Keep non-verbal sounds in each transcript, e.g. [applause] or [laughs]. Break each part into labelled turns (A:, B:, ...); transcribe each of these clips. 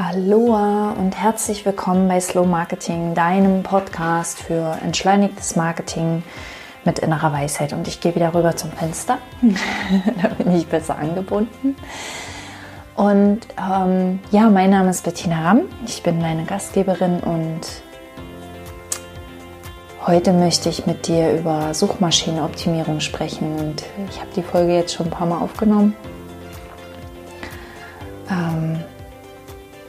A: Aloha und herzlich willkommen bei Slow Marketing, deinem Podcast für entschleunigtes Marketing mit innerer Weisheit. Und ich gehe wieder rüber zum Fenster, [laughs] da bin ich besser angebunden. Und ähm, ja, mein Name ist Bettina Ramm, ich bin deine Gastgeberin und heute möchte ich mit dir über Suchmaschinenoptimierung sprechen. Und ich habe die Folge jetzt schon ein paar Mal aufgenommen.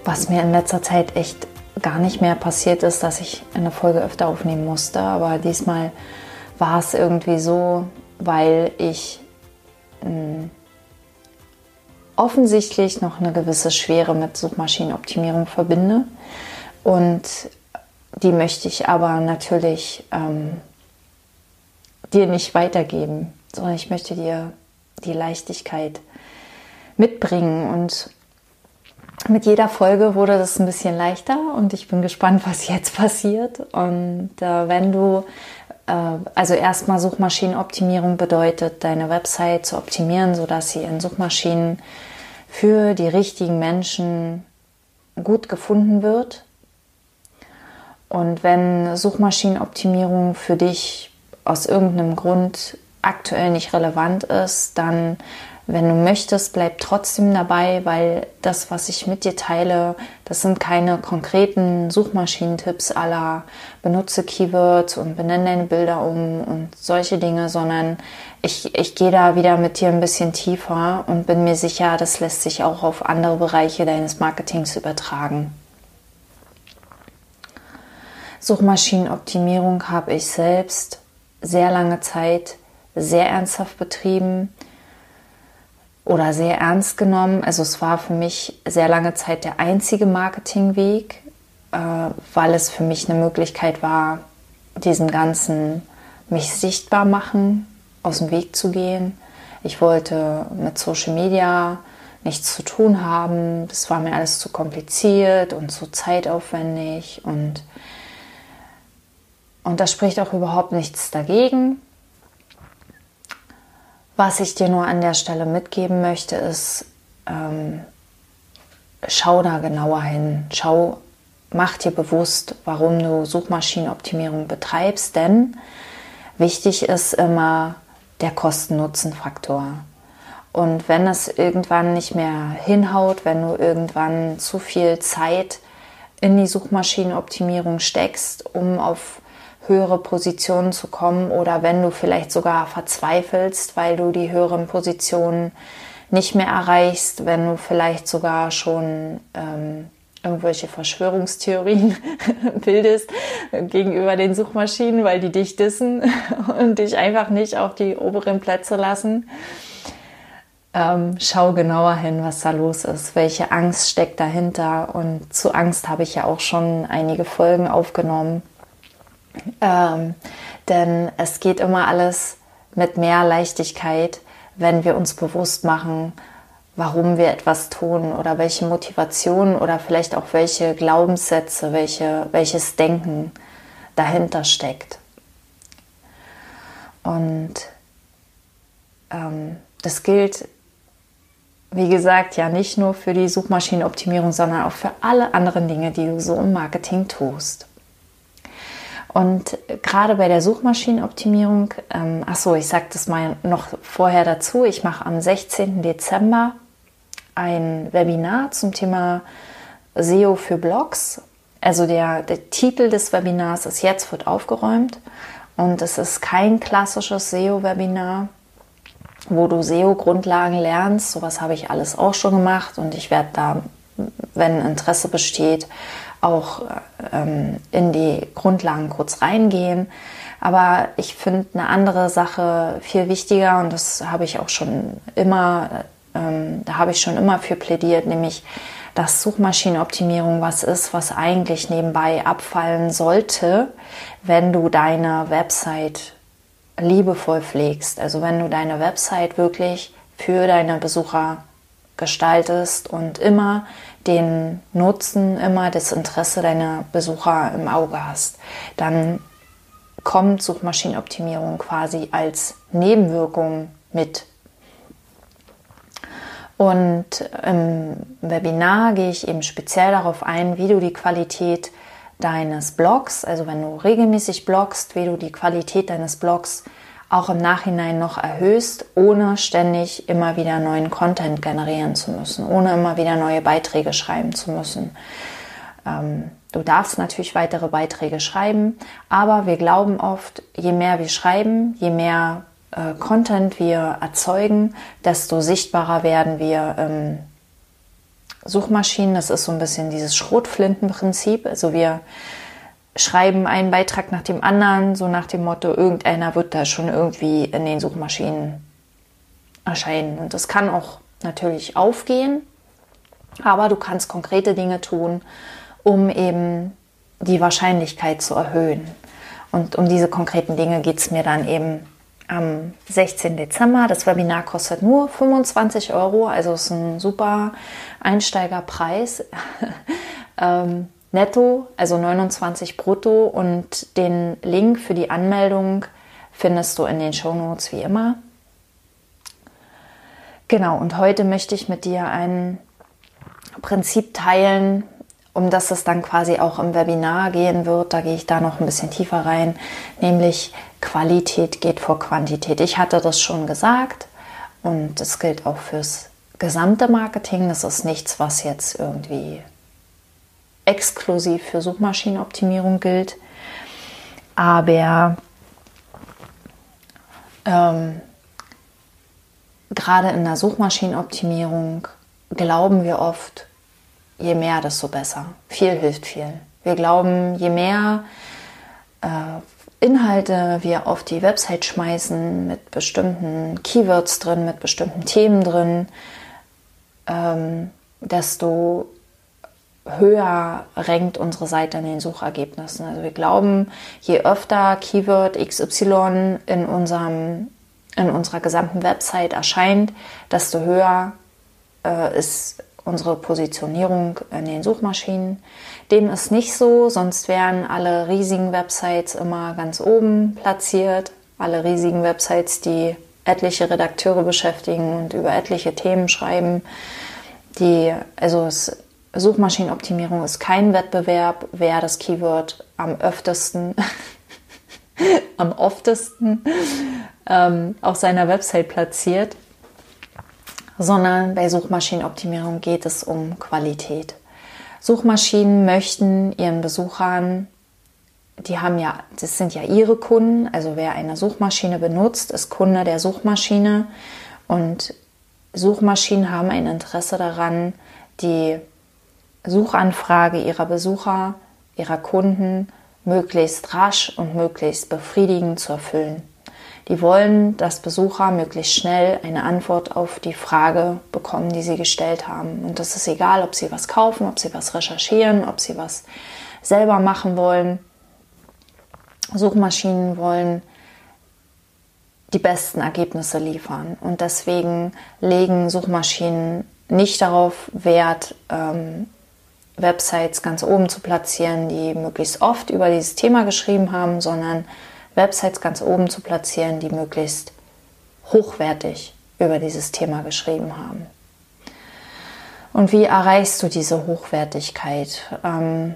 A: Was mir in letzter Zeit echt gar nicht mehr passiert ist, dass ich eine Folge öfter aufnehmen musste. Aber diesmal war es irgendwie so, weil ich hm, offensichtlich noch eine gewisse Schwere mit Suchmaschinenoptimierung verbinde. Und die möchte ich aber natürlich ähm, dir nicht weitergeben, sondern ich möchte dir die Leichtigkeit mitbringen und mit jeder Folge wurde das ein bisschen leichter und ich bin gespannt, was jetzt passiert. Und äh, wenn du, äh, also erstmal Suchmaschinenoptimierung bedeutet, deine Website zu optimieren, sodass sie in Suchmaschinen für die richtigen Menschen gut gefunden wird. Und wenn Suchmaschinenoptimierung für dich aus irgendeinem Grund aktuell nicht relevant ist, dann wenn du möchtest, bleib trotzdem dabei, weil das, was ich mit dir teile, das sind keine konkreten Suchmaschinentipps aller benutze Keywords und benenne deine Bilder um und solche Dinge, sondern ich, ich gehe da wieder mit dir ein bisschen tiefer und bin mir sicher, das lässt sich auch auf andere Bereiche deines Marketings übertragen. Suchmaschinenoptimierung habe ich selbst sehr lange Zeit sehr ernsthaft betrieben oder sehr ernst genommen. Also es war für mich sehr lange Zeit der einzige Marketingweg, äh, weil es für mich eine Möglichkeit war, diesen ganzen mich sichtbar machen, aus dem Weg zu gehen. Ich wollte mit Social Media nichts zu tun haben. Das war mir alles zu kompliziert und zu zeitaufwendig und und da spricht auch überhaupt nichts dagegen. Was ich dir nur an der Stelle mitgeben möchte, ist, ähm, schau da genauer hin. Schau, mach dir bewusst, warum du Suchmaschinenoptimierung betreibst, denn wichtig ist immer der Kosten-Nutzen-Faktor. Und wenn es irgendwann nicht mehr hinhaut, wenn du irgendwann zu viel Zeit in die Suchmaschinenoptimierung steckst, um auf höhere Positionen zu kommen oder wenn du vielleicht sogar verzweifelst, weil du die höheren Positionen nicht mehr erreichst, wenn du vielleicht sogar schon ähm, irgendwelche Verschwörungstheorien [laughs] bildest gegenüber den Suchmaschinen, weil die dich dissen [laughs] und dich einfach nicht auf die oberen Plätze lassen. Ähm, schau genauer hin, was da los ist, welche Angst steckt dahinter. Und zu Angst habe ich ja auch schon einige Folgen aufgenommen. Ähm, denn es geht immer alles mit mehr Leichtigkeit, wenn wir uns bewusst machen, warum wir etwas tun oder welche Motivation oder vielleicht auch welche Glaubenssätze, welche, welches Denken dahinter steckt. Und ähm, das gilt, wie gesagt, ja nicht nur für die Suchmaschinenoptimierung, sondern auch für alle anderen Dinge, die du so im Marketing tust. Und gerade bei der Suchmaschinenoptimierung, ähm, ach so, ich sage das mal noch vorher dazu, ich mache am 16. Dezember ein Webinar zum Thema SEO für Blogs. Also der, der Titel des Webinars ist Jetzt wird aufgeräumt und es ist kein klassisches SEO-Webinar, wo du SEO-Grundlagen lernst. Sowas habe ich alles auch schon gemacht und ich werde da, wenn Interesse besteht, auch ähm, in die Grundlagen kurz reingehen. Aber ich finde eine andere Sache viel wichtiger und das habe ich auch schon immer, ähm, da habe ich schon immer für plädiert, nämlich dass Suchmaschinenoptimierung was ist, was eigentlich nebenbei abfallen sollte, wenn du deine Website liebevoll pflegst. Also wenn du deine Website wirklich für deine Besucher gestaltest und immer den Nutzen, immer das Interesse deiner Besucher im Auge hast, dann kommt Suchmaschinenoptimierung quasi als Nebenwirkung mit. Und im Webinar gehe ich eben speziell darauf ein, wie du die Qualität deines Blogs, also wenn du regelmäßig blogst, wie du die Qualität deines Blogs auch im Nachhinein noch erhöhst, ohne ständig immer wieder neuen Content generieren zu müssen, ohne immer wieder neue Beiträge schreiben zu müssen. Ähm, du darfst natürlich weitere Beiträge schreiben, aber wir glauben oft, je mehr wir schreiben, je mehr äh, Content wir erzeugen, desto sichtbarer werden wir ähm, Suchmaschinen. Das ist so ein bisschen dieses Schrotflintenprinzip. Also wir schreiben einen Beitrag nach dem anderen, so nach dem Motto, irgendeiner wird da schon irgendwie in den Suchmaschinen erscheinen. Und das kann auch natürlich aufgehen, aber du kannst konkrete Dinge tun, um eben die Wahrscheinlichkeit zu erhöhen. Und um diese konkreten Dinge geht es mir dann eben am 16. Dezember. Das Webinar kostet nur 25 Euro, also ist ein super Einsteigerpreis. [laughs] ähm, netto, also 29 brutto. Und den Link für die Anmeldung findest du in den Show Notes wie immer. Genau, und heute möchte ich mit dir ein Prinzip teilen, um das es dann quasi auch im Webinar gehen wird. Da gehe ich da noch ein bisschen tiefer rein, nämlich Qualität geht vor Quantität. Ich hatte das schon gesagt und das gilt auch fürs gesamte Marketing. Das ist nichts, was jetzt irgendwie exklusiv für Suchmaschinenoptimierung gilt. Aber ähm, gerade in der Suchmaschinenoptimierung glauben wir oft, je mehr, desto besser. Viel hilft viel. Wir glauben, je mehr äh, Inhalte wir auf die Website schmeißen, mit bestimmten Keywords drin, mit bestimmten Themen drin, ähm, desto höher rankt unsere Seite in den Suchergebnissen. Also wir glauben, je öfter Keyword XY in, unserem, in unserer gesamten Website erscheint, desto höher äh, ist unsere Positionierung in den Suchmaschinen. Dem ist nicht so, sonst wären alle riesigen Websites immer ganz oben platziert. Alle riesigen Websites, die etliche Redakteure beschäftigen und über etliche Themen schreiben. Die, also es, Suchmaschinenoptimierung ist kein Wettbewerb, wer das Keyword am öftesten, [laughs] am oftesten ähm, auf seiner Website platziert sondern bei Suchmaschinenoptimierung geht es um Qualität. Suchmaschinen möchten ihren Besuchern, die haben ja, das sind ja ihre Kunden, also wer eine Suchmaschine benutzt, ist Kunde der Suchmaschine und Suchmaschinen haben ein Interesse daran, die Suchanfrage ihrer Besucher, ihrer Kunden möglichst rasch und möglichst befriedigend zu erfüllen. Die wollen, dass Besucher möglichst schnell eine Antwort auf die Frage bekommen, die sie gestellt haben. Und das ist egal, ob sie was kaufen, ob sie was recherchieren, ob sie was selber machen wollen. Suchmaschinen wollen die besten Ergebnisse liefern. Und deswegen legen Suchmaschinen nicht darauf Wert, ähm, Websites ganz oben zu platzieren, die möglichst oft über dieses Thema geschrieben haben, sondern Websites ganz oben zu platzieren, die möglichst hochwertig über dieses Thema geschrieben haben. Und wie erreichst du diese Hochwertigkeit? Ähm,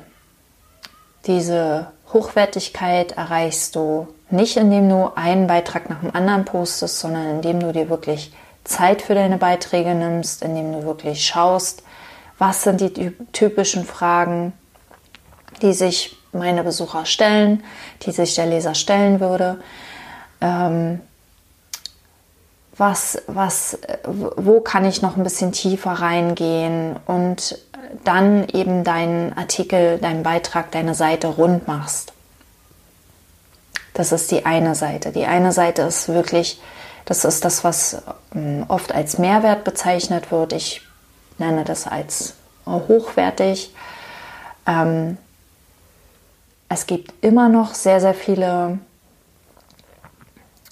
A: diese Hochwertigkeit erreichst du nicht, indem du einen Beitrag nach dem anderen postest, sondern indem du dir wirklich Zeit für deine Beiträge nimmst, indem du wirklich schaust, was sind die typischen Fragen, die sich meine Besucher stellen, die sich der Leser stellen würde. Ähm, was, was, wo kann ich noch ein bisschen tiefer reingehen und dann eben deinen Artikel, deinen Beitrag, deine Seite rund machst. Das ist die eine Seite. Die eine Seite ist wirklich, das ist das, was ähm, oft als Mehrwert bezeichnet wird. Ich nenne das als hochwertig. Ähm, es gibt immer noch sehr, sehr viele,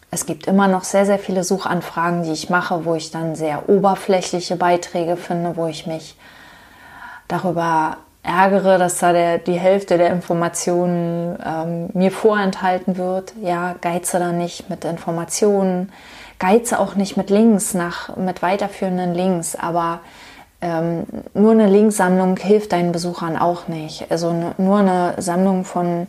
A: es gibt immer noch sehr, sehr viele Suchanfragen, die ich mache, wo ich dann sehr oberflächliche Beiträge finde, wo ich mich darüber ärgere, dass da der, die Hälfte der Informationen ähm, mir vorenthalten wird. Ja, geize da nicht mit Informationen, geize auch nicht mit Links, nach, mit weiterführenden Links, aber ähm, nur eine Linksammlung hilft deinen Besuchern auch nicht. Also nur eine Sammlung von,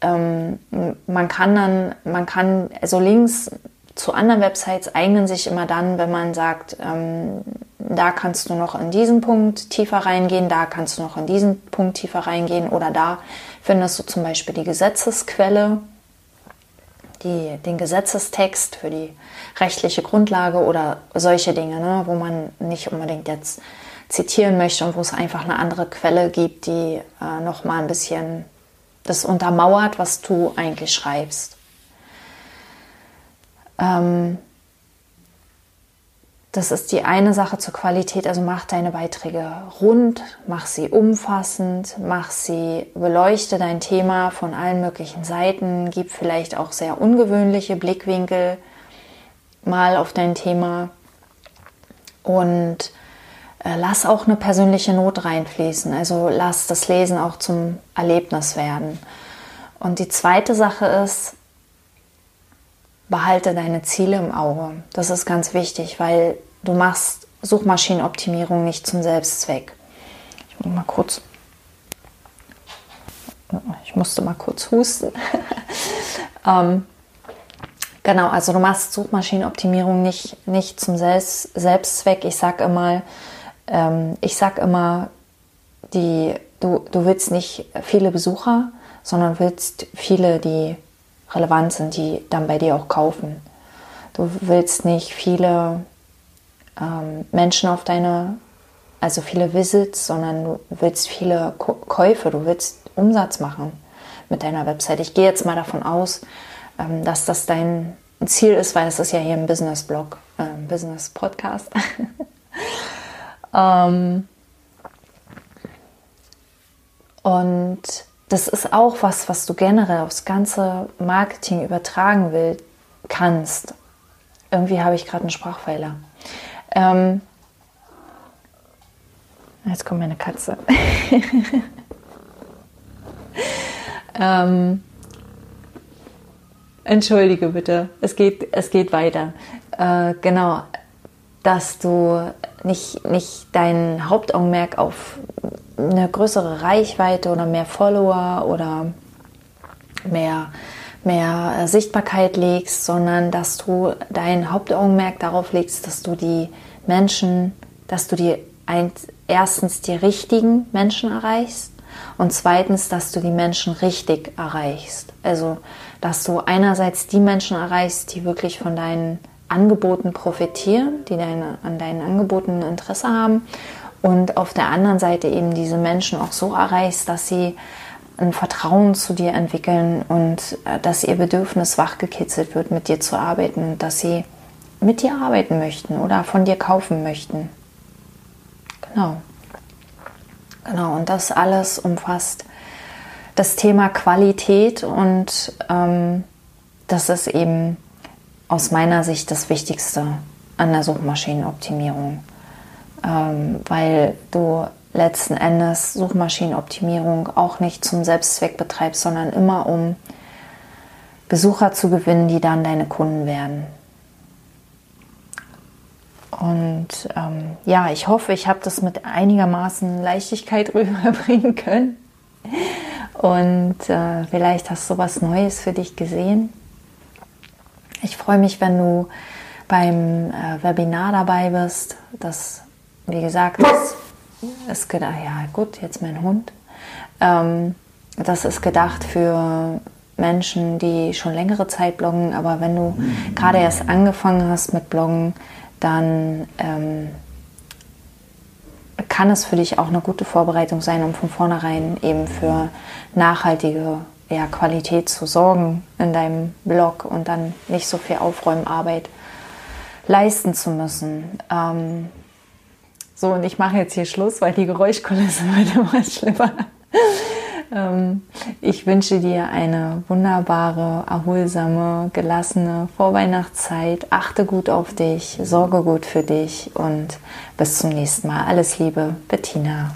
A: ähm, man kann dann, man kann, also Links zu anderen Websites eignen sich immer dann, wenn man sagt, ähm, da kannst du noch in diesen Punkt tiefer reingehen, da kannst du noch in diesen Punkt tiefer reingehen oder da findest du zum Beispiel die Gesetzesquelle, die, den Gesetzestext für die rechtliche Grundlage oder solche Dinge, ne, wo man nicht unbedingt jetzt zitieren möchte und wo es einfach eine andere Quelle gibt, die äh, noch mal ein bisschen das untermauert, was du eigentlich schreibst. Ähm, das ist die eine Sache zur Qualität. Also mach deine Beiträge rund, mach sie umfassend, mach sie, beleuchte dein Thema von allen möglichen Seiten, gib vielleicht auch sehr ungewöhnliche Blickwinkel mal auf dein Thema und äh, lass auch eine persönliche Not reinfließen. Also lass das Lesen auch zum Erlebnis werden. Und die zweite Sache ist, behalte deine Ziele im Auge. Das ist ganz wichtig, weil du machst Suchmaschinenoptimierung nicht zum Selbstzweck. Ich muss mal kurz. Ich musste mal kurz husten. [laughs] ähm, genau, also du machst Suchmaschinenoptimierung nicht, nicht zum Selbst, Selbstzweck. Ich sag immer, ähm, ich sag immer, die, du, du willst nicht viele Besucher, sondern willst viele, die relevant sind, die dann bei dir auch kaufen. Du willst nicht viele ähm, Menschen auf deine, also viele Visits, sondern du willst viele Käufe, du willst Umsatz machen mit deiner Website. Ich gehe jetzt mal davon aus, ähm, dass das dein Ziel ist, weil es ist ja hier ein Business-Blog, äh, Business-Podcast. [laughs] ähm, und das ist auch was, was du generell aufs ganze Marketing übertragen will, kannst. Irgendwie habe ich gerade einen Sprachfehler. Ähm, jetzt kommt meine Katze. [laughs] ähm, entschuldige bitte, es geht, es geht weiter. Äh, genau, dass du nicht, nicht dein Hauptaugenmerk auf eine größere Reichweite oder mehr Follower oder mehr, mehr Sichtbarkeit legst, sondern dass du dein Hauptaugenmerk darauf legst, dass du die Menschen, dass du die ein, erstens die richtigen Menschen erreichst und zweitens, dass du die Menschen richtig erreichst. Also, dass du einerseits die Menschen erreichst, die wirklich von deinen Angeboten profitieren, die deine, an deinen Angeboten Interesse haben und auf der anderen Seite eben diese Menschen auch so erreichst, dass sie ein Vertrauen zu dir entwickeln und äh, dass ihr Bedürfnis wachgekitzelt wird, mit dir zu arbeiten, dass sie mit dir arbeiten möchten oder von dir kaufen möchten. Genau. Genau, und das alles umfasst das Thema Qualität und ähm, das ist eben aus meiner Sicht das Wichtigste an der Suchmaschinenoptimierung ähm, weil du letzten Endes Suchmaschinenoptimierung auch nicht zum Selbstzweck betreibst, sondern immer um Besucher zu gewinnen, die dann deine Kunden werden. Und ähm, ja, ich hoffe, ich habe das mit einigermaßen Leichtigkeit [laughs] rüberbringen können. Und äh, vielleicht hast du was Neues für dich gesehen. Ich freue mich, wenn du beim äh, Webinar dabei bist. Das wie gesagt, das ist gedacht, ja gut, jetzt mein Hund. Ähm, das ist gedacht für Menschen, die schon längere Zeit bloggen, aber wenn du gerade erst angefangen hast mit Bloggen, dann ähm, kann es für dich auch eine gute Vorbereitung sein, um von vornherein eben für nachhaltige ja, Qualität zu sorgen in deinem Blog und dann nicht so viel Aufräumarbeit leisten zu müssen. Ähm, so, und ich mache jetzt hier Schluss, weil die Geräuschkulisse [laughs] wird immer schlimmer. ähm, ich wünsche dir eine wunderbare, erholsame, gelassene Vorweihnachtszeit. Achte gut auf dich, sorge gut für dich und bis zum nächsten Mal. Alles Liebe, Bettina.